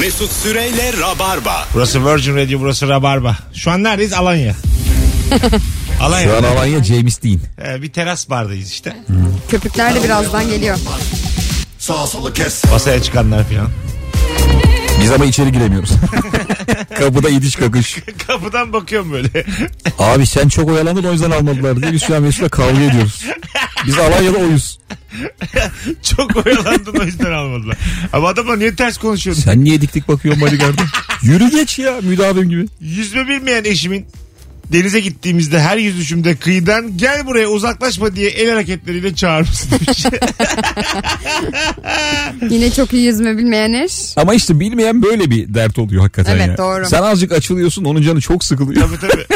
Mesut Süreyle Rabarba. Burası Virgin Radio burası Rabarba. Şu an neredeyiz? Alanya. Alanya. Şu an Alanya James Dean. Ee, bir teras bardayız işte. Köpükler de birazdan geliyor. Masaya çıkanlar falan. Biz ama içeri giremiyoruz. Kapıda itiş kakış. Kapıdan bakıyorum böyle. Abi sen çok oyalandın o yüzden almadılar diye biz şu an Mesut'la kavga ediyoruz. Biz Alanya'da oyuz. Çok oyalandın o yüzden almadılar. Ama adamla niye ters konuşuyorsun? Sen niye dik dik bakıyorsun bodyguard'a? Yürü geç ya müdavim gibi. Yüzme bilmeyen eşimin denize gittiğimizde her yüzüşümde kıyıdan gel buraya uzaklaşma diye el hareketleriyle çağırmışsın demiş. Yine çok iyi yüzme bilmeyen eş. Ama işte bilmeyen böyle bir dert oluyor hakikaten Evet, ya. doğru. Sen azıcık açılıyorsun onun canı çok sıkılıyor. tabii tabii.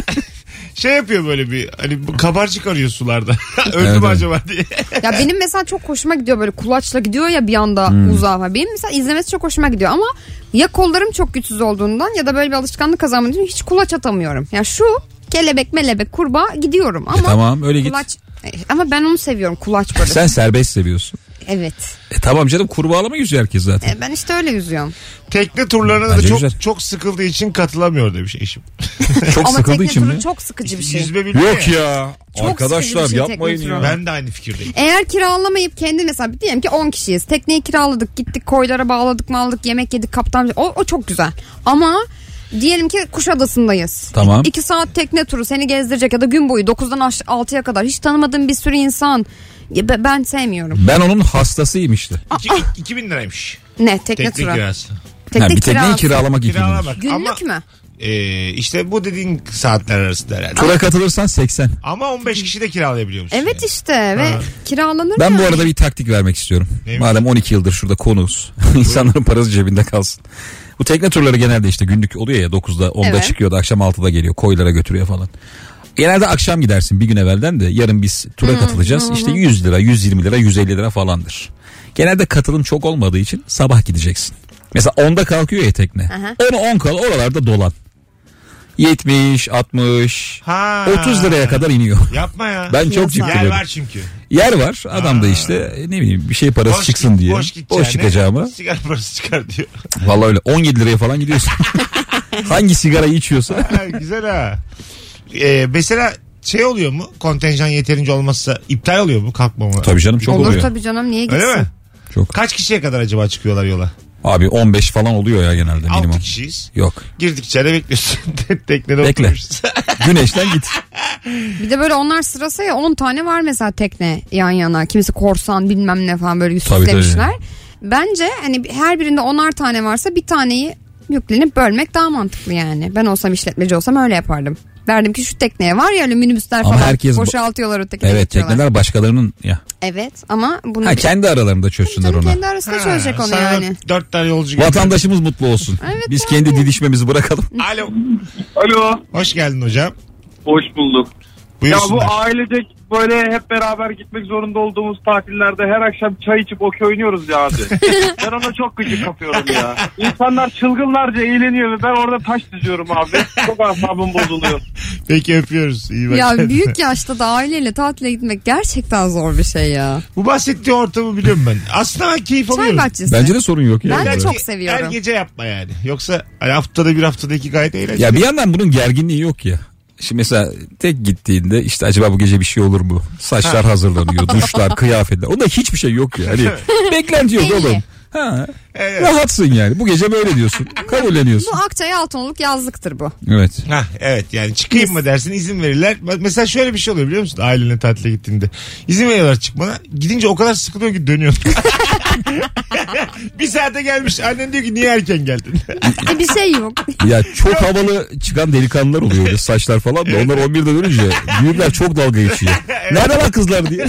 Şey yapıyor böyle bir hani bu kabarcık arıyor sularda. Öldü Evet, mü evet. acaba diye. Ya benim mesela çok hoşuma gidiyor böyle kulaçla gidiyor ya bir anda Hmm. uzağa. Benim mesela izlemesi çok hoşuma gidiyor ama ya kollarım çok güçsüz olduğundan ya da böyle bir alışkanlık kazanmadığım için hiç kulaç atamıyorum. Ya şu kelebek melebek kurbağa gidiyorum ama E tamam öyle git. kulaç E, ama ben onu seviyorum kulaç böyle. Sen serbest seviyorsun. Evet. E tamam canım kurbağalama yüzüyor herkes zaten. E, ben işte öyle yüzüyorum. Tekne turlarına da Bence çok güzel. çok sıkıldığı için katılamıyor demiş eşim. Çok ama sıkıldığı tekne için turu mi? çok sıkıcı bir şey. Yüzme bilmiyor Yok ya. Çok Arkadaşlar bir şey yapmayın tekne ya. turu. Ben de aynı fikirdeyim. Eğer kiralamayıp kendi mesela diyelim ki 10 kişiyiz. Tekneyi kiraladık gittik koylara bağladık maldık yemek yedik kaptan. O, o çok güzel. Ama diyelim ki Kuşadası'ndayız. Tamam. 2 saat tekne turu seni gezdirecek ya da gün boyu 9'dan aş- 6'ya kadar hiç tanımadığın bir sürü insan. Ya be- Ben sevmiyorum. Ben onun hastasıyım işte. İki, 2000 liraymış. Ne tekne, Tekne turu. kirası. Tekne ha, bir tekneyi kirası. kiralamak lira. Kiralamak. Günlük Ama mü? e, işte bu dediğin saatler arasında herhalde. Tura katılırsan 80. Ama 15 kişi de kiralayabiliyor musun? Evet yani? işte ve Ha. kiralanır Ben bu yani. arada bir taktik vermek istiyorum. Neymiş? Madem 12 yıldır şurada konuğuz. İnsanların parası cebinde kalsın. Bu tekne turları genelde işte günlük oluyor ya 9'da 10'da Evet. çıkıyor da akşam 6'da geliyor koylara götürüyor falan. Genelde akşam gidersin bir gün evvelden de yarın biz tura katılacağız. İşte 100 lira 120 lira 150 lira falandır. Genelde katılım çok olmadığı için sabah gideceksin. Mesela 10'da kalkıyor ya tekne. Aha. 10'u 10 kal oralarda dolan. 70, 60, Ha. 30 liraya kadar iniyor. Yapma ya. Ben çok ciddi Yer var çünkü. Yer var. Adam da Ha. işte e, ne bileyim bir şey parası çıksın git- diye. Boş, Boş, çıkacağımı. Sigara parası çıkar diyor. Vallahi öyle 17 liraya falan gidiyorsun. Hangi sigarayı içiyorsa. Ha, güzel ha. Ee, mesela şey oluyor mu? Kontenjan yeterince olmazsa iptal oluyor mu kalkmama? Tabii canım çok Olur oluyor. tabii canım niye gitsin? Öyle mi? Çok. Kaç kişiye kadar acaba çıkıyorlar yola? Abi 15 falan oluyor ya genelde 6 minimum. kişiyiz. Yok. Girdik içeri bekliyorsun. Teknede Bekle. oturmuşuz. Güneşten git. Bir de böyle onlar sırası ya 10 tane var mesela tekne yan yana. Kimisi korsan bilmem ne falan böyle Tabii, süslemişler. Bence hani her birinde onar tane varsa bir taneyi yüklenip bölmek daha mantıklı yani. Ben olsam işletmeci olsam öyle yapardım. Derdim ki şu tekneye var ya öyle minibüsler Ama falan herkes bu- boşaltıyorlar o tekneye Evet tekneler başkalarının ya. Evet ama bunu Ha kendi aralarında çözsünler onu. kendi arasında çözecek onu yani. Dört tane yolcu geldi. Vatandaşımız mutlu olsun. Evet Biz abi. kendi didişmemizi bırakalım. Alo. Alo. Hoş geldin hocam. Hoş bulduk. Ya bu Buyursunlar. ailecek böyle hep beraber gitmek zorunda olduğumuz tatillerde her akşam çay içip okey oynuyoruz ya abi. ben ona çok gıcık kapıyorum ya. İnsanlar çılgınlarca eğleniyor ve ben orada taş düzüyorum abi. Çok asabım bozuluyor. Peki öpüyoruz. İyi bak. Ya kendine. büyük yaşta da aileyle tatile gitmek gerçekten zor bir şey ya. Bu bahsettiği ortamı biliyorum ben. Aslında ben keyif Çay alıyorum. bahçesi. Bence de sorun yok ya. Ben de Böyle. çok Her seviyorum. gece yapma yani. Yoksa hani haftada bir haftada iki gayet eğlenceli. Ya bir yandan bunun gerginliği yok ya. Şimdi mesela tek gittiğinde işte acaba bu gece bir şey olur mu? Saçlar hazırlanıyor, duşlar, kıyafetler. Onda hiçbir şey yok ya. Hani beklenti yok oğlum. Ha, Evet. rahatsın yani. Bu gece böyle diyorsun. Kabulleniyorsun. Bu Akçay Altınoluk yazlıktır bu. Evet. Ha evet yani çıkayım mı dersin izin verirler. Bak Mesela şöyle bir şey oluyor biliyor musun ailenle tatile gittiğinde. İzin veriyorlar çıkmana. Gidince o kadar sıkılıyor ki dönüyorsun. bir saate gelmiş. Annen diyor ki niye erken geldin? E, bir şey yok. Ya çok havalı çıkan delikanlılar oluyor saçlar falan da. Onlar 11'de dönünce büyükler çok dalga geçiyor. Nerede lan kızlar diye.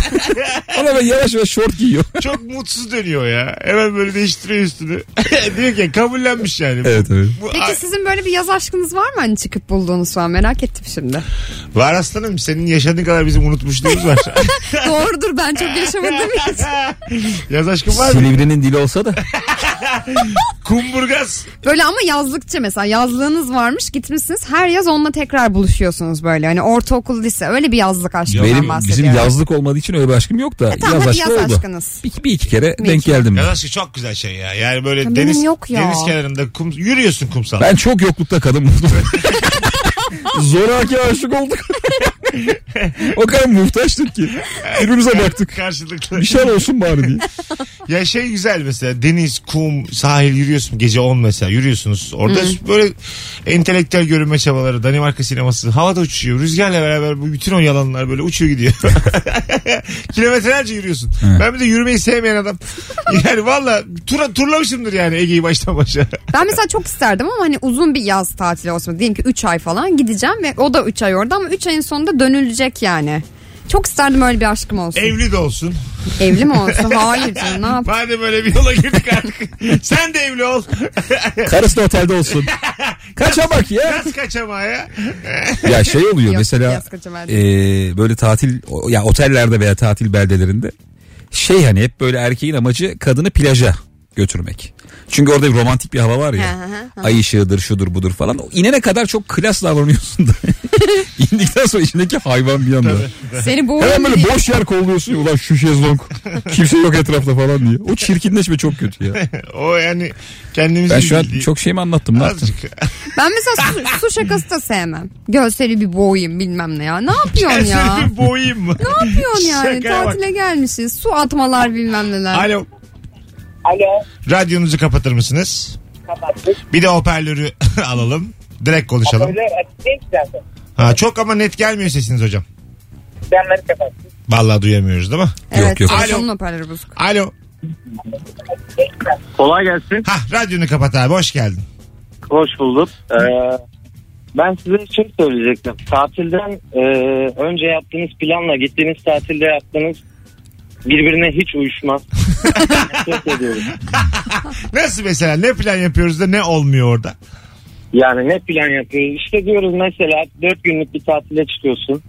Ona ben yavaş yavaş şort giyiyor. Çok mutsuz dönüyor ya. Hemen böyle değiştiriyor üstünü. diyor ki kabullenmiş yani. Evet evet. Bu, Peki sizin böyle bir yaz aşkınız var mı hani çıkıp bulduğunuz falan merak ettim şimdi. var aslanım senin yaşadığın kadar bizim unutmuşluğumuz var. Doğrudur ben çok yaşamadığım için. Yaz aşkın var mı? Silivri'nin dili olsa da Kumburgaz. Böyle ama yazlıkça mesela yazlığınız varmış gitmişsiniz her yaz onunla tekrar buluşuyorsunuz böyle. Hani ortaokul lise öyle bir yazlık aşkından Benim bahsediyorum. bizim yazlık olmadığı için öyle bir aşkım yok da E tamam, yaz hadi aşkı yaz oldu. aşkınız. Bir, bir iki kere Bir denk iki. geldim. Yaz aşkı çok güzel şey ya. Yani böyle Ya deniz yok ya. deniz kenarında kum, yürüyorsun kumsal. Ben çok yoklukta kadın buldum. Zoraki aşık olduk. o kadar muhtaçtık ki. Birbirimize baktık. Karşılıklı. Bir şey olsun bari diye. Ya şey güzel mesela deniz, kum, sahil yürüyorsun gece 10 mesela yürüyorsunuz. Orada böyle entelektüel görünme çabaları Danimarka sineması havada uçuyor. Rüzgarla beraber bu bütün o yalanlar böyle uçuyor gidiyor. Kilometrelerce yürüyorsun. Ben bir de yürümeyi sevmeyen adam. Yani valla tura, turlamışımdır yani Ege'yi baştan başa. Ben mesela çok isterdim ama hani uzun bir yaz tatili olsun. Diyelim ki 3 ay falan gideceğim ve o da 3 ay orada ama 3 ayın sonunda dönülecek yani. Çok isterdim öyle bir aşkım olsun. Evli de olsun. Evli mi olsun? Hayır canım ne yap? Madem böyle bir yola girdik artık. Sen de evli ol. Karısı da otelde olsun. Kaçamak ya. Yaz kaçamaya. Ya şey oluyor Yok, mesela e, böyle tatil ya otellerde veya tatil beldelerinde şey hani hep böyle erkeğin amacı kadını plaja götürmek. Çünkü orada bir romantik bir hava var ya. Ay ışığıdır şudur budur falan. O inene kadar çok klas davranıyorsun da. İndikten sonra içindeki hayvan bir anda. Seni Hemen boğuyorum böyle boş yer kolluyorsun. Ulan şu şezlong. Kimse yok etrafta falan diye. O çirkinleşme çok kötü ya. O yani kendimizi Ben şu an bildiği- çok şey mi anlattım ne yaptım? Azıcık. Ben mesela su, su şakası da sevmem. Görseli bir boğayım bilmem ne ya. Ne yapıyorsun ya? Seni bir boğayım mı? Ne yapıyorsun yani? Şakaya bak. Tatile gelmişiz. Su atmalar bilmem neler. Alo. Alo. Radyonuzu kapatır mısınız? Kapattık. Bir de hoparlörü alalım. Direkt konuşalım. Öyle açık değil ki zaten. Ha, çok ama net gelmiyor sesiniz hocam. Ekranları kapattık. Vallahi duyamıyoruz değil mi? Evet, yok. telefonun Alo. hoparlörü bozuk. Alo. Kolay gelsin. Ha radyonu kapat abi hoş geldin. Hoş bulduk. Ee, ben size şey söyleyecektim. Tatilden e, önce yaptığınız planla gittiğiniz tatilde yaptığınız birbirine hiç uyuşmaz. Nefret ediyorum. Nasıl mesela ne plan yapıyoruz da ne olmuyor orada? Yani ne plan yapıyoruz? İşte diyoruz mesela 4 günlük bir tatile çıkıyorsun.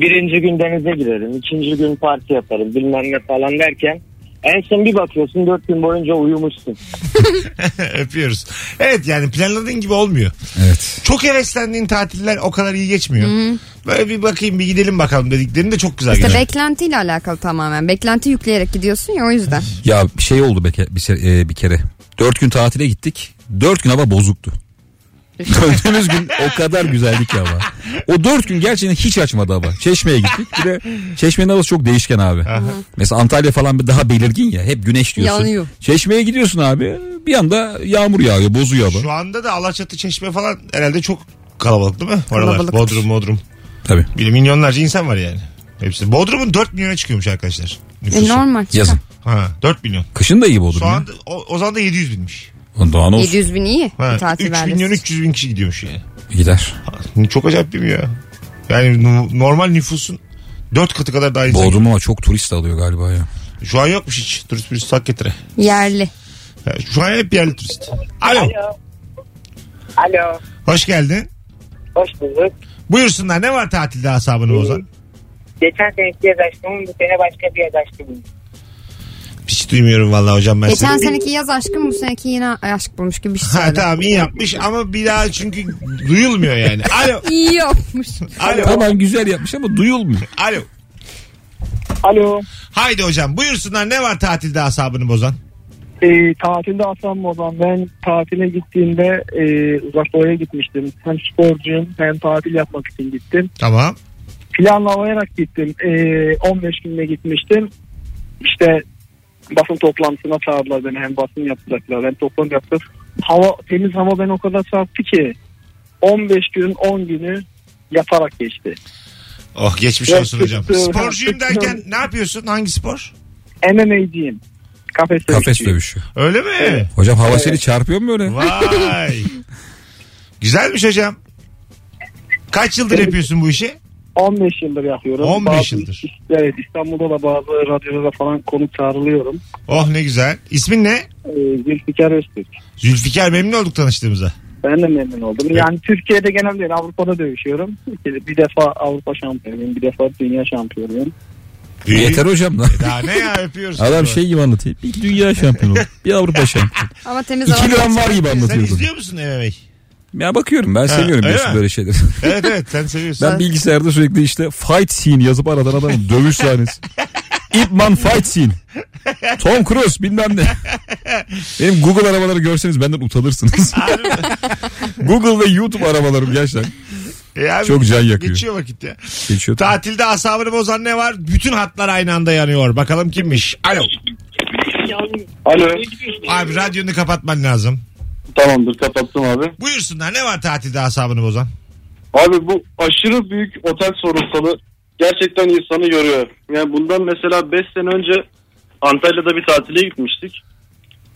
Birinci gün denize girerim. ikinci gün parti yaparım bilmem ne falan derken en son bir bakıyorsun 4 gün boyunca uyumuşsun. Öpüyoruz. Evet yani planladığın gibi olmuyor. Evet. Çok heveslendiğin tatiller o kadar iyi geçmiyor. Böyle bir bakayım bir gidelim bakalım dediklerinde çok güzel İşte gidiyor. beklentiyle alakalı tamamen. Beklenti yükleyerek gidiyorsun ya o yüzden. Ya bir şey oldu bir, ke- bir, se- e, bir kere. Dört gün tatile gittik. Dört gün hava bozuktu. Döndüğümüz gün o kadar güzeldi ki hava. O dört gün gerçekten hiç açmadı hava. Çeşme'ye gittik. Bir de Çeşme'nin havası çok değişken abi. Mesela Antalya falan bir daha belirgin ya. Hep güneş diyorsun. Yanıyor. Çeşme'ye gidiyorsun abi. Bir anda yağmur yağıyor, bozuyor hava. Şu anda da Alaçatı Çeşme falan herhalde çok kalabalık değil mi? Oralar. Bodrum, Bodrum. Tabii. Bir milyonlarca insan var yani. Hepsi. Bodrum'un 4 milyona çıkıyormuş arkadaşlar. Nüfusu. E, normal. Yazın. Ha, 4 milyon. Kışın da iyi Bodrum Şu anda o, o zaman da 700 binmiş. Daha ne olsun. 700 bin iyi. Ha, bir tatil 3 milyon beldesi. 300 bin kişi gidiyormuş yani. Gider. Ha, Çok acayip değil mi ya? Yani nu- normal nüfusun 4 katı kadar daha insan. Bodrum ama çok turist alıyor galiba ya. Şu an yokmuş hiç. Turist turist hak getire. Yerli. Ha, Şu an hep yerli turist. Alo. Alo. Alo. Hoş geldin. Hoş bulduk. Buyursunlar ne var tatilde asabını bozan? Geçen seneki yaz aşkımın bu sene başka bir yaz aşkımın. Hiç duymuyorum vallahi hocam ben Geçen seni. seneki yaz aşkım bu seneki yine aşk bulmuş gibi bir şey Ha söyle. tamam iyi yapmış ama bir daha çünkü duyulmuyor yani. Alo. İyi yapmış. Alo. Tamam güzel yapmış ama duyulmuyor. Alo. Alo. Haydi hocam buyursunlar ne var tatilde asabını bozan? E, tatilde Aslan Ozan ben tatile gittiğimde e, uzak doğuya gitmiştim. Hem sporcuyum hem tatil yapmak için gittim. Tamam. Planlamayarak gittim. E, 15 günde gitmiştim. İşte basın toplantısına çağırdılar beni. Hem basın yapacaklar hem toplantı yaptık. Hava, temiz hava beni o kadar çarptı ki 15 gün 10 günü yatarak geçti. Oh geçmiş Evet, olsun hocam. Sporcuyum derken ne yapıyorsun? Hangi spor? MMA'ciyim. Kafes, Kafes dövüşçüyüm. dövüşü. Öyle mi? Hocam hava seni çarpıyor mu öyle? Vay. Güzelmiş hocam. Kaç yıldır yapıyorsun bu işi? 15 yıldır yapıyorum. 15 Bazı- yıldır. Evet İstanbul'da da bazı radyolara falan konuk çağrılıyorum. Oh ne güzel. İsmin ne? Ee, Zülfikar Öztürk. Zülfikar memnun olduk tanıştığımıza. Ben de memnun oldum. Yani Türkiye'de genel değil Avrupa'da dövüşüyorum. Bir defa Avrupa şampiyonuyum. Bir defa dünya şampiyonuyum. İyi. Yeter hocam da. Daha ne ya öpüyoruz. Adam şey gibi anlatıyor. Bir dünya şampiyonu. Bir Avrupa şampiyonu. Ama temiz 2 hava- liram var gibi Sen anlatıyordu. izliyor musun MMA? Ya bakıyorum ben seviyorum öyle biliyorsun böyle şeyleri. Evet evet sen seviyorsun. Ben bilgisayarda sürekli işte fight scene yazıp aradan adamın dövüş sahnesi. Ip Man fight scene. Tom Cruise bilmem ne. Benim Google arabaları görseniz benden utanırsınız. Google ve YouTube arabalarım gerçekten. E abi, Çok can yakıyor. Geçiyor vakit ya. Geçiyor. Tatilde asabını bozan ne var? Bütün hatlar aynı anda yanıyor. Bakalım kimmiş? Alo. Alo. Abi radyonu kapatman lazım. Tamamdır kapattım abi. Buyursunlar ne var tatilde asabını bozan? Abi bu aşırı büyük otel sorunsalı gerçekten insanı yoruyor. Yani bundan mesela 5 sene önce Antalya'da bir tatile gitmiştik.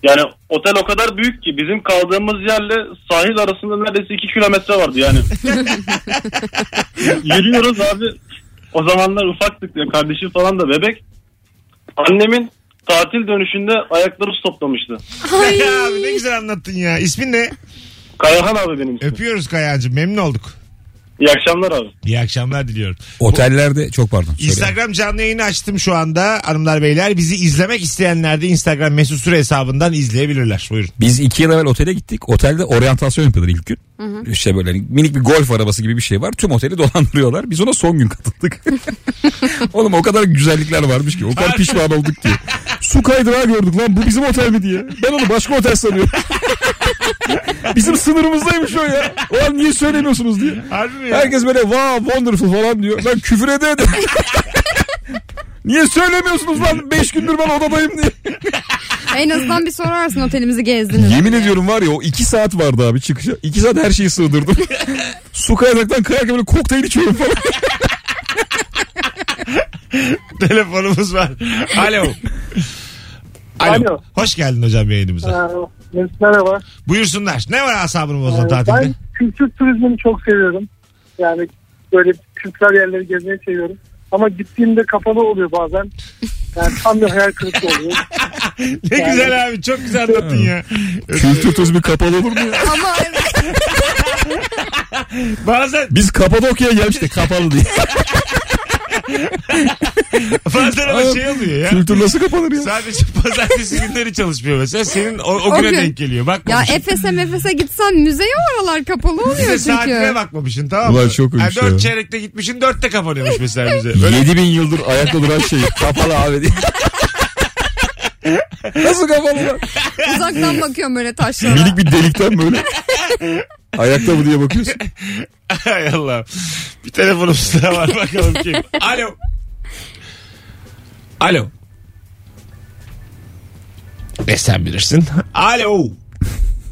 Yani otel o kadar büyük ki bizim kaldığımız yerle sahil arasında neredeyse 2 kilometre vardı yani. Yürüyoruz abi. O zamanlar ufaktık ya kardeşim falan da bebek. Annemin tatil dönüşünde ayakları su toplamıştı. Ay. abi ne güzel anlattın ya. İsmin ne? Kayahan abi benim. Öpüyoruz Kayancığım. Memnun olduk. İyi akşamlar abi. İyi akşamlar diliyorum. Otellerde çok pardon. söyle. Instagram canlı yayını açtım şu anda hanımlar beyler. Bizi izlemek isteyenler de Instagram mesut süre hesabından izleyebilirler. Buyurun. Biz iki yıl evvel otele gittik. Otelde oryantasyon yapıyorlar ilk gün. İşte böyle hani minik bir golf arabası gibi bir şey var. Tüm oteli dolandırıyorlar. Biz ona son gün katıldık. Oğlum o kadar güzellikler varmış ki. O kadar pişman olduk ki. Su kaydırağı gördük lan bu bizim otel mi diye. Ben onu başka otel sanıyorum. bizim sınırımızdaymış o ya. O niye söylemiyorsunuz diye. Harbi mi ya? Herkes böyle wow wonderful falan diyor. Ben küfür ede ede. Niye söylemiyorsunuz lan 5 gündür ben odadayım diye. En azından bir sorarsın otelimizi gezdiniz. Yemin ediyorum var ya o 2 saat vardı abi çıkışa. 2 saat her şeyi sığdırdım. Su kaydıraktan kayarken böyle kokteyl içiyorum falan. Telefonumuz var. Alo. Alo. Alo. Hoş geldin hocam yayınımıza. Ee, merhaba. Buyursunlar. Ne var asabını bozan Ee, tatilde? Ben kültür turizmini çok seviyorum. Yani böyle kültürel yerleri gezmeyi seviyorum. Ama gittiğimde kapalı oluyor bazen. Yani tam bir hayal kırıklığı oluyor. Ne güzel abi. Çok güzel anlattın ya. Kültür turizmi kapalı olur mu ya? Ama. Bazen, Biz Kapadokya'ya gelmiştik kapalı diye. bazen ama şey oluyor ya. Kültür nasıl kapanır ya? Sadece pazartesi günleri çalışmıyor mesela. Senin o, o güne gün. denk geliyor. Ya Bakmamışsın. Efes'e mefese gitsen müzeye oralar kapalı oluyor saatine çünkü. bakmamışsın tamam mı? Ulan çok uyumuş dört ya. çeyrekte gitmişsin dörtte kapanıyormuş mesela bize. Böyle 7000 yıldır ayakta duran şey kapalı abi diye. Nasıl kapalı? Uzaktan bakıyorum böyle taşlara. Minik bir delikten böyle. Ayakta mı diye bakıyorsun. Hay Allah. Bir telefonumuz daha var bakalım kim. Alo. Alo. E sen bilirsin. Alo.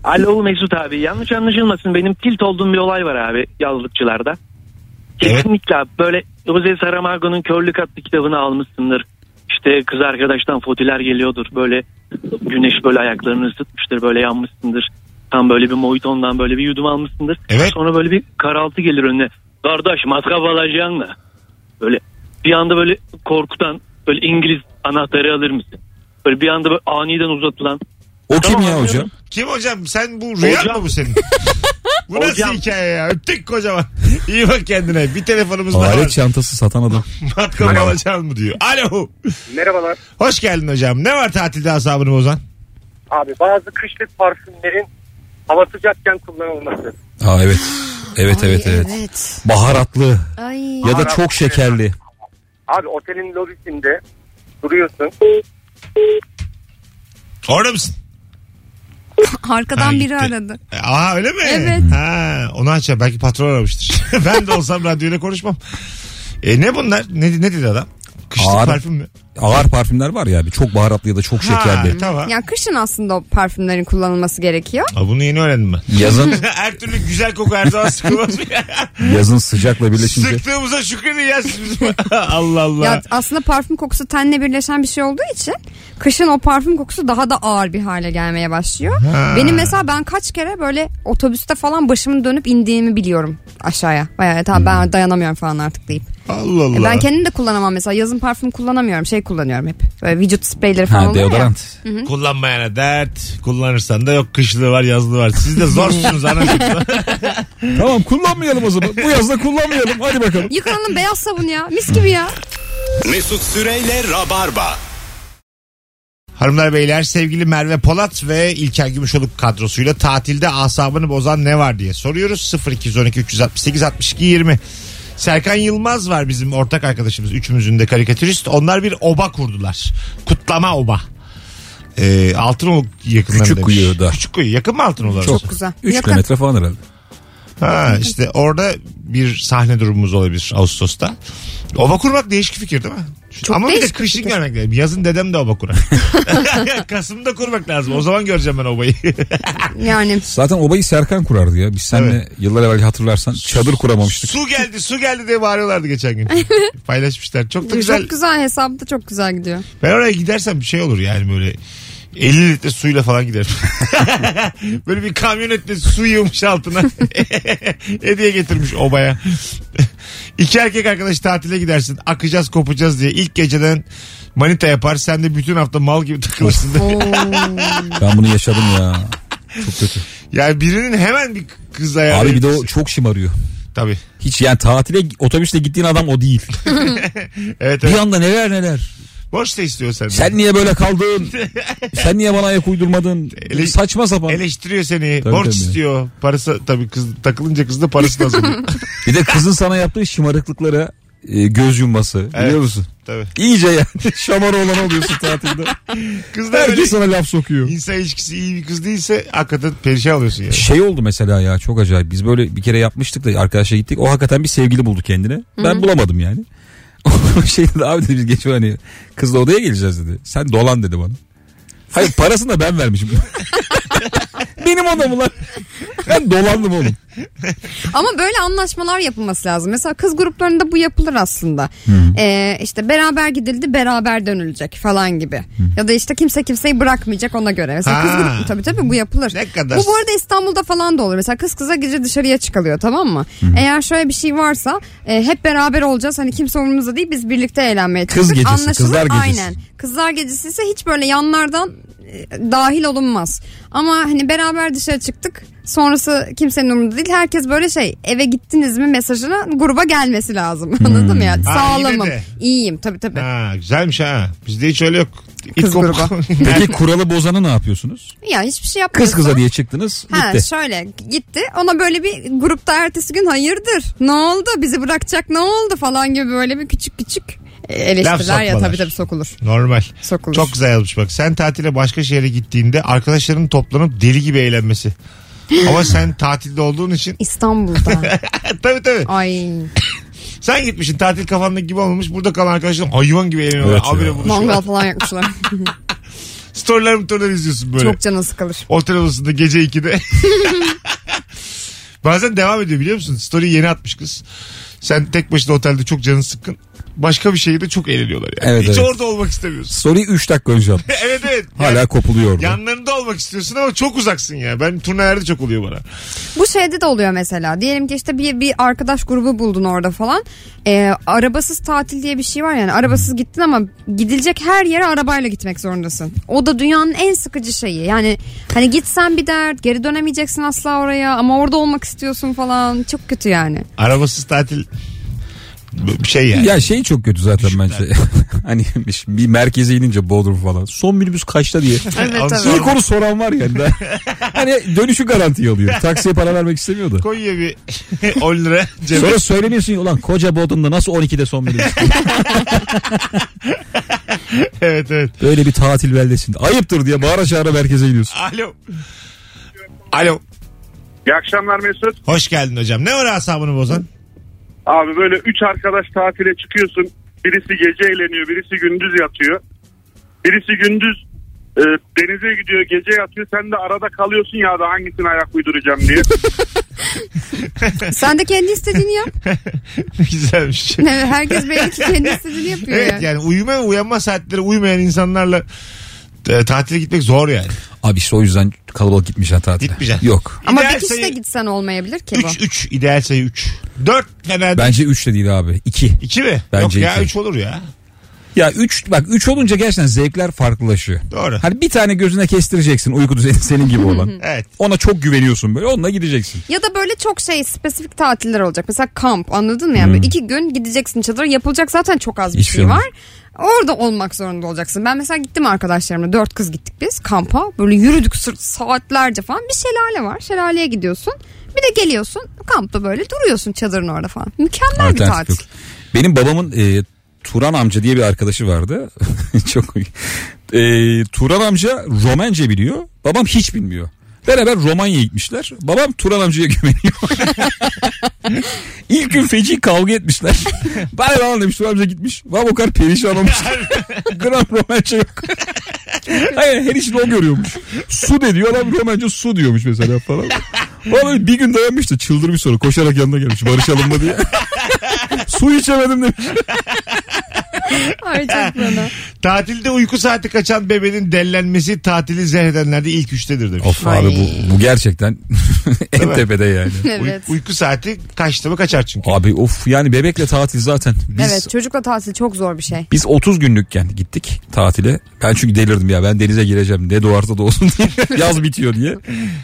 Alo Mesut abi yanlış anlaşılmasın benim tilt olduğum bir olay var abi yazlıkçılarda. Evet. Kesinlikle abi böyle Jose Saramago'nun Körlük adlı kitabını almışsındır. İşte kız arkadaştan fotiler geliyordur böyle güneş böyle ayaklarını ısıtmıştır böyle yanmışsındır. Tam böyle bir mojitondan böyle bir yudum almışsındır. Evet. Sonra böyle bir karaltı gelir önüne. Kardeş matkap alacaksın mı? Böyle bir anda böyle korkutan böyle İngiliz anahtarı alır mısın? Böyle bir anda böyle aniden uzatılan O kim Tamam, ya anlıyorum. hocam? Kim hocam? Sen bu rüya Hocam. mı bu senin? bu nasıl Hocam. hikaye ya? Öptük kocaman. İyi bak kendine. Bir telefonumuz daha Alet var. çantası satan adam. Matkap alacaksın mı diyor. Alo. Merhabalar. Hoş geldin hocam. Ne var tatilde asabını bozan? Abi bazı kışlık parfümlerin hava sıcakken kullanılması. Aa evet. Evet Ay, evet evet. evet. Baharatlı Ay. ya da çok şekerli. Abi otelin lobisinde duruyorsun. Orada mısın? Arkadan Ha, biri gitti. aradı. E, Aa öyle mi? Evet. Ha, onu açar. Belki patron aramıştır. ben de olsam radyoyla konuşmam. E ne bunlar? Ne, ne dedi adam? Kışlık Ağır. parfüm mü? Ağır parfümler var ya abi. Çok baharatlı ya da çok Ha, şekerli. tamam. Ya kışın aslında o parfümlerin kullanılması gerekiyor. Aa, bunu yeni öğrendim ben. Yazın her türlü güzel koku her zaman sıkılmaz mı ya? yazın sıcakla birleşince. Sıktığımıza şükredin ya siz bizim. Allah Allah. Ya aslında parfüm kokusu tenle birleşen bir şey olduğu için kışın o parfüm kokusu daha da ağır bir hale gelmeye başlıyor. Ha. Benim mesela ben kaç kere böyle otobüste falan başımın dönüp indiğimi biliyorum aşağıya. Bayağı tamam ben dayanamıyorum falan artık deyip. Allah Allah. E Ben kendim de kullanamam mesela yazın parfüm kullanamıyorum şey kullanıyorum hep. Böyle vücut spreyleri falan Ha oluyor ya. deodorant. Kullanmayana dert. Kullanırsan da yok kışlığı var yazlığı var. Siz de zorsunuz anacığım. Tamam kullanmayalım o zaman. Bu yazda kullanmayalım. Hadi bakalım. Yıkanalım beyaz sabun ya mis gibi ya. Mesut Süreyle Rabarba. Hanımlar beyler sevgili Merve Polat ve İlker Gümüşoluk kadrosuyla tatilde asabını bozan ne var diye soruyoruz. 0212 368 62 20. Serkan Yılmaz var bizim ortak arkadaşımız. Üçümüzün de karikatürist. Onlar bir oba kurdular. Kutlama oba. Ee, Altınoluk yakınlarında. Küçük demiş. kuyuda. Küçük kuyu. Yakın mı Altınoluk? Çok güzel. 3 Yakın. kilometre falan herhalde. Ha işte orada bir sahne durumumuz olabilir Ağustos'ta. Oba kurmak değişik fikir değil mi? Çok Ama bir de kışın fikir. görmek lazım. Yazın dedem de oba kurar. Kasım'da kurmak lazım. O zaman göreceğim ben obayı. Yani Zaten obayı Serkan kurardı ya. Biz seninle yıllar evvel hatırlarsan çadır kuramamıştık. su geldi su geldi diye bağırıyorlardı geçen gün. Paylaşmışlar. Çok da güzel. çok güzel hesabı da çok güzel gidiyor. Ben oraya gidersem bir şey olur yani böyle 50 litre suyla falan giderim. böyle bir kamyonetle su yığmış altına. Hediye getirmiş obaya. İki erkek arkadaş tatile gidersin. Akacağız kopacağız diye. ilk geceden manita yapar. Sen de bütün hafta mal gibi takılırsın. Ben bunu yaşadım ya. Çok kötü. yani birinin hemen bir kız ayarı. Abi bir de o çok şımarıyor. Tabii. Hiç yani tatile otobüsle gittiğin adam o değil. Evet Bir evet. anda neler neler. Borç da istiyor senden. Sen niye böyle kaldın? Sen niye bana ayak uydurmadın? Ele- Saçma sapan. Eleştiriyor seni. Tabii, borç tabii. istiyor. Parası tabii kız takılınca kız da parası da azalıyor. Bir de kızın sana yaptığı şımarıklıklara e, göz yumması. Evet. Biliyor musun? tabii. İyice yani şamar olan oluyorsun tatilde. Kız da Herkes sana laf sokuyor. insan ilişkisi iyi bir kız değilse hakikaten perişan oluyorsun yani. Şey oldu mesela ya çok acayip. Biz böyle bir kere yapmıştık da arkadaşla gittik. O hakikaten bir sevgili buldu kendine. Ben bulamadım yani. Şey dedi abi dedi biz geçiyor hani kızla odaya geleceğiz dedi. Sen dolan dedi bana. Hayır parasını da ben vermişim. Benim odam ulan. Ben dolandım oğlum. Ama böyle anlaşmalar yapılması lazım. Mesela kız gruplarında bu yapılır aslında. Ee, işte beraber gidildi beraber dönülecek falan gibi. Ya da işte kimse kimseyi bırakmayacak ona göre. Mesela kız Ha. grubu tabii tabii bu yapılır. Ne kadar- Bu bu arada İstanbul'da falan da olur. Mesela kız kıza gece dışarıya çıkılıyor tamam mı? Eğer şöyle bir şey varsa e, hep beraber olacağız. Hani kimse umurumuzda değil biz birlikte eğlenmeye Kız çıktık. gecesi, Anlaşılır. kızlar gecesi. Aynen. Kızlar gecesi ise hiç böyle yanlardan dahil olunmaz. Ama hani beraber dışarı çıktık. Sonrası kimsenin umurunda değil. Herkes böyle şey eve gittiniz mi mesajına gruba gelmesi lazım. Anladın mı ya? Ha, Sağlamım. yine de. iyiyim tabii tabii. Ha, güzelmiş ha. Bizde hiç öyle yok. Kız grubu. Peki kuralı bozanı ne yapıyorsunuz? Ya hiçbir şey Kız yapmıyorsun. kıza diye çıktınız Ha gitti. şöyle gitti ona böyle bir grupta ertesi gün hayırdır ne oldu bizi bırakacak ne oldu falan gibi böyle bir küçük küçük e, eleştiriler ya tabii tabii sokulur. Normal. Sokulur. Çok güzel yazmış bak. Sen tatile başka şehre gittiğinde arkadaşların toplanıp deli gibi eğlenmesi. Ama sen tatilde olduğun için İstanbul'da. tabii tabii. Ay Sen gitmişsin tatil kafandaki gibi olmamış. Burada kalan arkadaşların hayvan gibi eğleniyorlar. Evet Abire buluşuyorlar. mangal falan yakmışlar. Storyler motorlar izliyorsun böyle. Çok canın sıkılır. Otel odasında gece 2'de. Bazen devam ediyor biliyor musun? Story yeni atmış kız. Sen tek başına otelde çok canın sıkkın. Başka bir şehirde çok eğleniyorlar yani. Evet, Hiç evet. orada olmak istemiyorsun. Story 3 dakika önce attım. evet evet. Hala Yani kopuluyor orada. yanlarında olmak istiyorsun ama çok uzaksın ya. Ben turnelerde çok oluyor bana. Bu şeyde de oluyor mesela. Diyelim ki işte bir, bir arkadaş grubu buldun orada falan. Ee, arabasız tatil diye bir şey var yani. Arabasız gittin ama gidilecek her yere arabayla gitmek zorundasın. O da dünyanın en sıkıcı şeyi. Yani hani gitsen bir dert geri dönemeyeceksin asla oraya ama orada olmak istiyorsun falan. Çok kötü yani. Arabasız tatil şey yani. Ya şey çok kötü zaten bence. hani bir merkeze inince Bodrum falan. Son minibüs kaçta diye. Evet tabii. İlk onu soran var yani. hani dönüşü garantiye alıyor. Taksiye para vermek istemiyor da. Koyuyor bir 10 lira cebe. Sonra söyleniyorsun ya ulan koca Bodrum'da nasıl 12'de son minibüs? evet evet. Böyle bir tatil beldesinde. Ayıptır diye bağıra çağıra merkeze iniyorsun. Alo. Alo. İyi akşamlar Mesut. Hoş geldin hocam. Ne var asabını bozan? Abi böyle üç arkadaş tatile çıkıyorsun. Birisi gece eğleniyor, birisi gündüz yatıyor. Birisi gündüz e, denize gidiyor, gece yatıyor. Sen de arada kalıyorsun ya da hangisine ayak uyduracağım diye. Sen de kendi istediğini yap. Güzelmiş. Herkes belli ki kendi istediğini yapıyor Evet yani. yani uyuma ve uyanma saatleri uymayan insanlarla e, tatile gitmek zor yani. Abi işte o yüzden kalabalık gitmeyeceksin tatile. Gitmeyeceksin. Yok. Ama İdeal bir kişi de sayı gitsen olmayabilir ki bu. 3 3 ideal sayı 3. 4 fena değil. Bence 3 de değil abi. 2. 2 mi? Bence Yok ya iki. 3 olur ya. Ya 3 bak 3 olunca gerçekten zevkler farklılaşıyor. Doğru. Hani bir tane gözüne kestireceksin uyku düzeni senin gibi olan. Evet. Ona çok güveniyorsun böyle onunla gideceksin. Ya da böyle çok şey spesifik tatiller olacak. Mesela kamp anladın mı? Yani böyle iki gün gideceksin çadıra yapılacak zaten çok az bir Hiçbir şey şey var. Orada olmak zorunda olacaksın. Ben mesela gittim arkadaşlarımla dört kız gittik biz kampa. Böyle yürüdük saatlerce falan. Bir şelale var. Şelaleye gidiyorsun. Bir de geliyorsun kampta böyle duruyorsun çadırın orada falan. Mükemmel bir Alternatif tatil. yok. Benim babamın e, Turan amca diye bir arkadaşı vardı. Çok e, Turan amca Romence biliyor. Babam hiç bilmiyor. Beraber Romanya'ya gitmişler. Babam Turan amcaya güveniyor. İlk gün feci kavga etmişler. Bana bana demiş Turan amca gitmiş. Babam o kadar perişan olmuş. Gram Romence yok. Hayır her işini o görüyormuş. Su de diyor adam Romence su diyormuş mesela falan. Böyle bir gün dayanmış da çıldırmış sonra koşarak yanına gelmiş barışalım mı diye. Su içemedim demiş. Ay çok fena. Tatilde uyku saati kaçan bebenin dellenmesi tatili zehredenlerde ilk üçtedir demiş. Of Ay. abi bu, bu gerçekten en tepede yani. Uy- Evet. uyku saati kaçtı mı kaçar çünkü. Abi of yani bebekle tatil zaten. Biz, Evet çocukla tatil çok zor bir şey. biz 30 günlükken gittik tatile. Ben çünkü delirdim ya ben denize gireceğim ne doğarsa doğsun diye. Yaz bitiyor diye.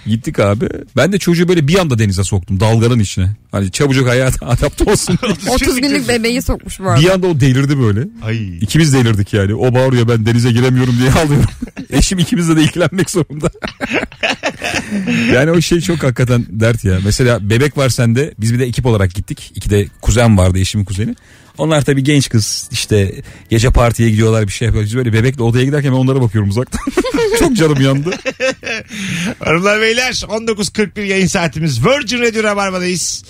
Gittik abi. Ben de çocuğu böyle bir anda denize soktum dalganın içine. Hani çabucak hayata adapte olsun diye. 30 günlük bebeği sokmuş bu arada. Bir anda o delirdi böyle. Ay. İkimiz delirdik yani. O bağırıyor ben denize giremiyorum diye ağlıyorum. Eşim ikimizle de ilgilenmek zorunda. yani o şey çok hakikaten dert ya. Mesela bebek var sende. Biz bir de ekip olarak gittik. İki de kuzen vardı eşimin kuzeni. Onlar tabii genç kız işte gece partiye gidiyorlar bir şey yapıyorlar. Biz böyle bebekle odaya giderken ben onlara bakıyorum uzaktan. çok canım yandı. Hanımlar beyler 19.41 yayın saatimiz Virgin Radio Rabarba'dayız.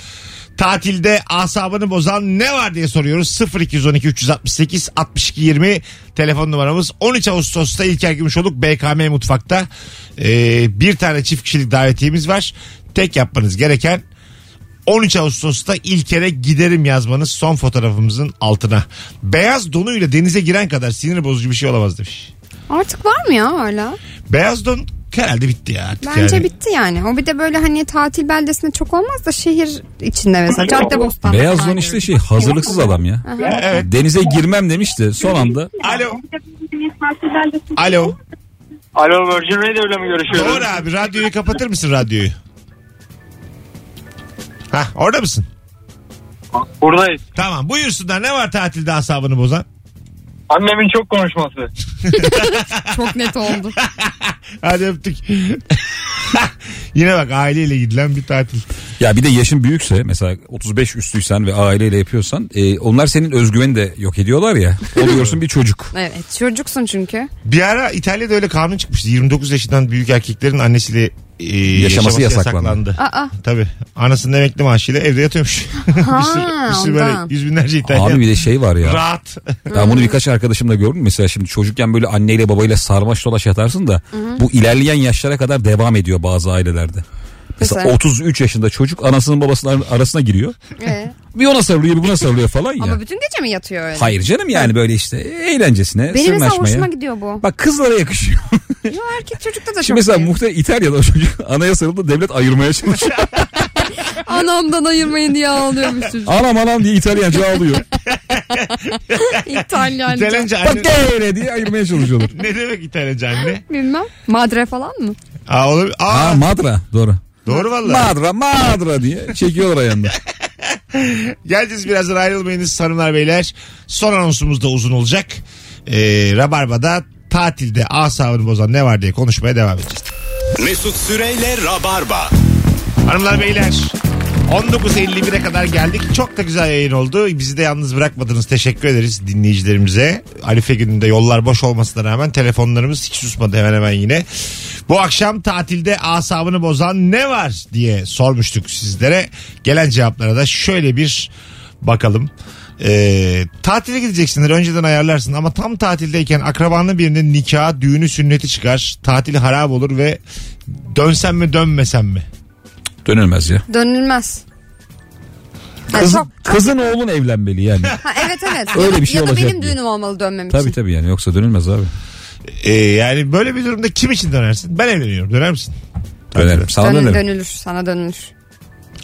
Tatilde asabını bozan ne var diye soruyoruz. 0212 368 62 20 telefon numaramız. 13 Ağustos'ta İlker Gümüşoluk BKM Mutfak'ta ee, bir tane çift kişilik davetiyemiz var. Tek yapmanız gereken 13 Ağustos'ta İlker'e giderim yazmanız son fotoğrafımızın altına. Beyaz donuyla denize giren kadar sinir bozucu bir şey olamaz demiş. Artık var mı ya hala? Beyaz don herhalde bitti ya artık Bence yani. bitti yani. O bir de böyle hani tatil beldesinde çok olmaz da şehir içinde mesela Caddebostan. Beyaz falan don işte şey hazırlıksız adam ya. Evet. Denize girmem demiş de son anda Alo. Alo. Alo Virgin Radio ile mi görüşüyoruz? Doğru abi radyoyu kapatır mısın radyoyu? Hah orada mısın? Buradayız. Tamam buyursunlar ne var tatilde asabını bozan? Annemin çok konuşması. Çok net oldu. Hadi öptük. Yine bak aileyle gidilen bir tatil. Ya bir de yaşın büyükse mesela 35 üstüysen ve aileyle yapıyorsan e, onlar senin özgüveni de yok ediyorlar ya. Oluyorsun bir çocuk. Evet çocuksun çünkü. Bir ara İtalya'da öyle kanun çıkmıştı. 29 yaşından büyük erkeklerin annesiyle e, yaşaması, yasaklandı. yasaklandı. Aa, Tabii. Anasının emekli maaşıyla evde yatıyormuş. bir sürü, bir sürü böyle ondan. yüz binlerce İtalyan. Abi bir de şey var ya. Rahat. Ben bunu birkaç arkadaşımda gördüm. Mesela şimdi çocukken böyle anneyle babayla sarmaş dolaş yatarsın da bu ilerleyen yaşlara kadar devam ediyor bazı ailelerde. Mesela Mesela? 33 yaşında çocuk anasının babasının arasına giriyor. Ee, Bir ona sarılıyor bir buna sarılıyor falan ya. ama bütün gece mi yatıyor öyle? Hayır canım yani böyle işte eğlencesine, Benim mesela hoşuma gidiyor bu. Bak kızlara yakışıyor. Yo, erkek çocukta da Şimdi çok mesela iyi. muhtemelen İtalya'da o çocuk anaya sarıldı devlet ayırmaya çalışıyor. Anamdan ayırmayın diye ağlıyormuş çocuk. anam anam diye İtalyanca ağlıyor. İtalyanca. İtalyanca Bak anne. gene diye ayırmaya çalışıyorlar. ne demek İtalyanca anne? Bilmem. Madre falan mı? Aa, olabilir. Aa, Ha madra doğru. Doğru valla. Madra madra diye çekiyorlar ayağında. Geleceğiz birazdan ayrılmayınız hanımlar beyler. Son anonsumuz da uzun olacak. Ee, Rabarba'da tatilde asabını bozan ne var diye konuşmaya devam edeceğiz. Mesut Süreyle Rabarba. Hanımlar beyler 19.51'e kadar geldik. Çok da güzel yayın oldu. Bizi de yalnız bırakmadınız. Teşekkür ederiz dinleyicilerimize. Arife gününde yollar boş olmasına rağmen telefonlarımız hiç susmadı hemen hemen yine. Bu akşam tatilde asabını bozan ne var diye sormuştuk sizlere. Gelen cevaplara da şöyle bir bakalım. Ee, tatile gideceksindir önceden ayarlarsın ama tam tatildeyken akrabanın birinin nikahı düğünü sünneti çıkar tatil harap olur ve dönsen mi dönmesen mi Dönülmez ya. Dönülmez. Kız, çok- kızın oğlun evlenmeli yani. Ha, evet evet. Öyle ya, bir şey ya da olacak benim diye. düğünüm olmalı dönmem tabii için. tabii yani yoksa dönülmez abi. Ee, yani böyle bir durumda kim için dönersin? Ben evleniyorum. Döner misin? Dönerim. Sana Dön- dönerim. dönülür. Sana dönülür.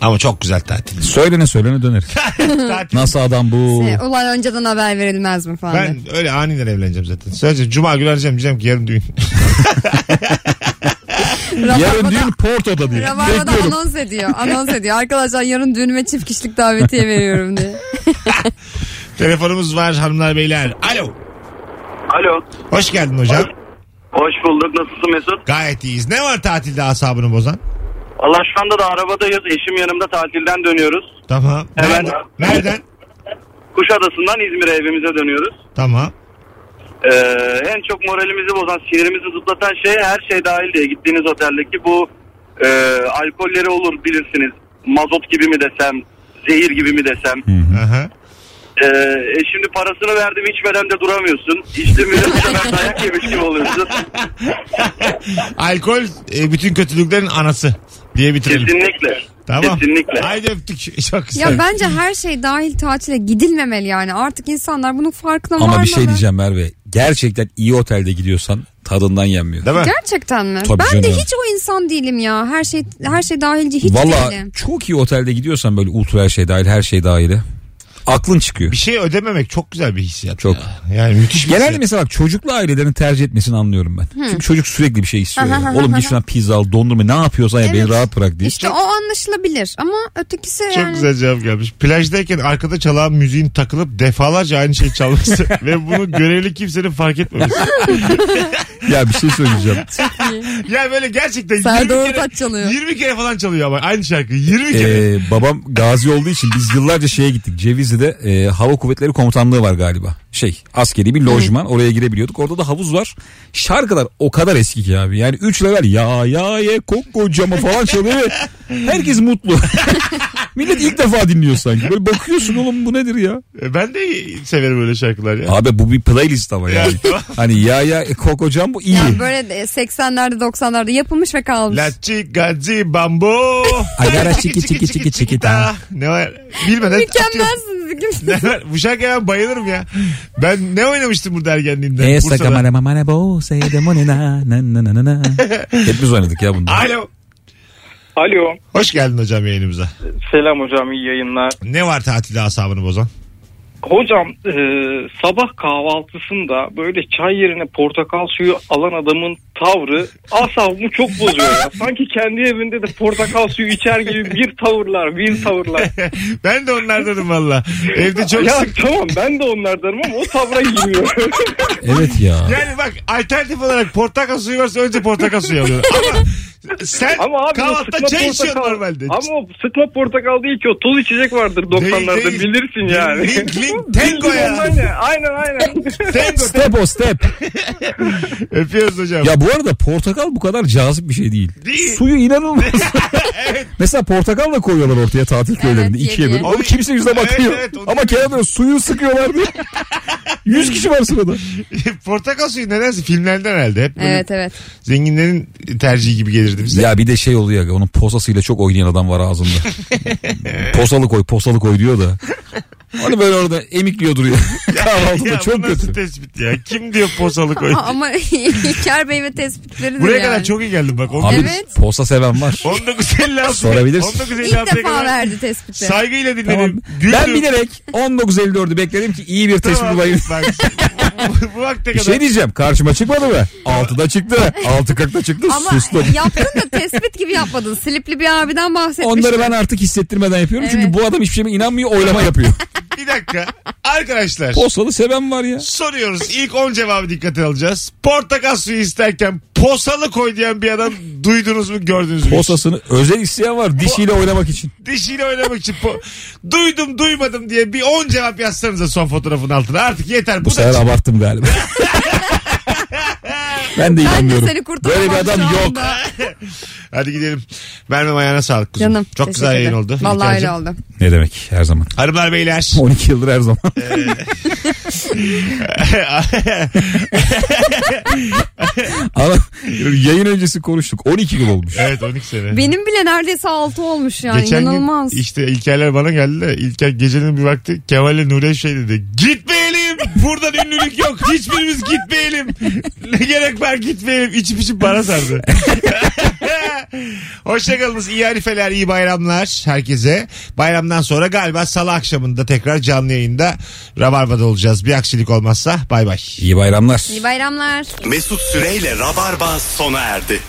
Ama çok güzel tatil. Söylene söylene döneriz. tatil. Nasıl adam bu? Ee, Ulan önceden haber verilmez mi falan. Ben öyle aniden evleneceğim zaten. Sadece cuma günü arayacağım diyeceğim ki yarın düğün. Yarın düğün Porto'da diye. Rabarba'da Bekliyorum. anons ediyor. Anons ediyor. Arkadaşlar yarın düğünüme çift kişilik davetiye veriyorum diye. Telefonumuz var hanımlar beyler. Alo. Alo. Hoş geldin hocam. Hoş bulduk. Nasılsın Mesut? Gayet iyiyiz. Ne var tatilde asabını bozan? Allah şu anda da arabadayız. Eşim yanımda tatilden dönüyoruz. Tamam. Hemen. Nereden? Nereden? Kuşadası'ndan İzmir'e evimize dönüyoruz. Tamam. Ee, en çok moralimizi bozan, sinirimizi zıplatan şey her şey dahil diye gittiğiniz oteldeki bu e, alkolleri olur bilirsiniz. Mazot gibi mi desem, zehir gibi mi desem. Ee, e şimdi parasını verdim içmeden de duramıyorsun. İçtim bile bu sefer dayak yemiş gibi oluyorsun. Alkol e, bütün kötülüklerin anası diye bitirelim. Kesinlikle. Tamam. Kesinlikle. Haydi öptük. Çok güzel. Ya bence her şey dahil tatile gidilmemeli yani. Artık insanlar bunun farkına Ama varmalı. bir şey diyeceğim Merve. Gerçekten iyi otelde gidiyorsan tadından yenmiyor. Değil mi? Gerçekten mi? Tabii ben de canım. hiç o insan değilim ya. Her şey her şey dahilci hiç Valla değilim. çok iyi otelde gidiyorsan böyle ultra her şey dahil her şey dahil. Aklın çıkıyor. Bir şey ödememek çok güzel bir hissiyat. Çok. ya. Yani müthiş bir Genelde hissiyat. mesela bak çocuklu ailelerin tercih etmesini anlıyorum ben. Çünkü çocuk sürekli bir şey istiyor. Aha, ya. aha, Oğlum aha. git şuna pizza al dondurma ne yapıyorsan ya beni Evet. rahat bırak diye. İşte o anlaşılabilir ama ötekisi Çok yani. güzel cevap gelmiş. Plajdayken arkada çalan müziğin takılıp defalarca aynı şeyi çalması ve bunu görevli kimsenin fark etmemesi. ya bir şey söyleyeceğim. yani böyle gerçekten 20 Serdar kere, Ortaç çalıyor. 20 kere falan çalıyor ama aynı şarkı 20 kere. Ee, babam gazi olduğu için biz yıllarca şeye gittik. Cevizli'de e, Hava Kuvvetleri Komutanlığı var galiba. Şey askeri bir lojman oraya girebiliyorduk. Orada da havuz var. Şarkılar o kadar eski ki abi. Yani 3 level ya ya ye kokocama falan çalıyor. ve Herkes mutlu. Millet ilk defa dinliyor sanki. Böyle bakıyorsun oğlum bu nedir ya? E, Ben de severim öyle şarkılar ya. Abi bu bir playlist ama yani. Ya. hani ya ya e, kokocam bu iyi. Yani böyle de 80'lerde 90'larda yapılmış ve kalmış. La chigazi bambo. Agara çiki çiki çiki çiki ta. Ne var? Bilmeden atıyorum. Mükemmelsiniz ikiniz. Ne var? Bu şarkıya ben bayılırım ya. Ben ne oynamıştım burada ergenliğimde? Esa Bursa'da. kamane mamane bo se de monena na na na na na. Hepimiz oynadık ya bunda. Alo. Alo. Hoş geldin hocam yayınımıza. Selam hocam iyi yayınlar. Ne var tatilde asabını bozan? Hocam e, sabah kahvaltısında böyle çay yerine portakal suyu alan adamın tavrı asabımı çok bozuyor ya. Sanki kendi evinde de portakal suyu içer gibi bir tavırlar, bir tavırlar. ben de onlardanım valla. Evde çok ya sık. tamam ben de onlardanım ama o tavra giriyor. Evet ya. Yani bak alternatif olarak portakal suyu varsa önce portakal suyu alıyorum. Ama sen ama abi kahvaltıda çay içiyorsun normalde. Ama o sıkma portakal değil ki o toz içecek vardır 90'larda değil. bilirsin yani. Link link tango ya. Aynen aynen. Tango. Step o step. Öpüyoruz hocam. Ya bu arada portakal bu kadar cazip bir şey değil. Değil. Suyu inanılmaz. evet. Mesela portakal da koyuyorlar ortaya tatil köylerinde. Evet, ikiye bölüp. Onu kimse yüzüne bakmıyor. Evet, evet, Ama kenarda suyu sıkıyorlar diye. 100 kişi var sırada. portakal suyu nedense filmlerden herhalde. Hep Evet evet. zenginlerin tercihi gibi gelirdi bize. Ya bir de şey oluyor ya onun posasıyla çok oynayan adam var ağzında. posalı koy posalı koy diyor da. Hani böyle orada emikliyor duruyor. Kahvaltıda Ya bu çok nasıl kötü. tespit ya? Kim diyor posalı koy? Ama İlker Bey ve tespitleridir Buraya yani. kadar çok iyi geldim bak. Abi Evet. posa seven var. 1956. Sorabilirsin. 1956 İlk defa verdi tespiti. Saygıyla dinledim. Tamam. Güldüm. Ben bilerek 1954'ü bekledim ki iyi bir tespit Tamam, bulayım. Bak, bu, bu vakte Bir kadar. şey diyeceğim karşıma çıkmadı mı? 6'da çıktı. 6 40'da çıktı. Ama Sustum. yaptın da tespit gibi yapmadın. Slipli bir abiden bahsetmiştin. Onları ben artık hissettirmeden yapıyorum. Çünkü Evet. bu adam hiçbir şeyime inanmıyor oylama yapıyor. Bir dakika. Arkadaşlar. Posalı seven var ya. Soruyoruz. İlk 10 cevabı dikkate alacağız. Portakal suyu isterken posalı koy diyen bir adam duydunuz mu gördünüz mü? Posasını özel isteyen var dişiyle oynamak için. Dişiyle oynamak için. Po- Duydum duymadım diye bir 10 cevap yazsanıza son fotoğrafın altına. Artık yeter. Bu Bu sefer da abarttım galiba. ben de Ben de inanmıyorum. seni Böyle bir adam yok. Hadi gidelim. Vermem ayağına sağlık kuzum. Canım. Çok güzel yayın oldu. Vallahi öyle oldu. Ne demek her zaman. Hanımlar beyler. 12 yıldır her zaman. Ama yayın öncesi konuştuk. 12 yıl olmuş. evet 12 sene. Benim bile neredeyse 6 olmuş yani. Geçen İnanılmaz. gün işte İlkerler bana geldi de İlker gecenin bir vakti Kemal'le Nuriye şey dedi. Gitmeyelim. Buradan ünlülük yok. Hiçbirimiz gitmeyelim. Ne gerek var gitmeyelim. İçip içip bana sardı. Hoşçakalınız. İyi harifeler, iyi bayramlar herkese. Bayramdan sonra galiba salı akşamında tekrar canlı yayında Rabarba'da olacağız. Bir aksilik olmazsa bay bay. İyi bayramlar. İyi bayramlar. Mesut Süreyle Rabarba sona erdi.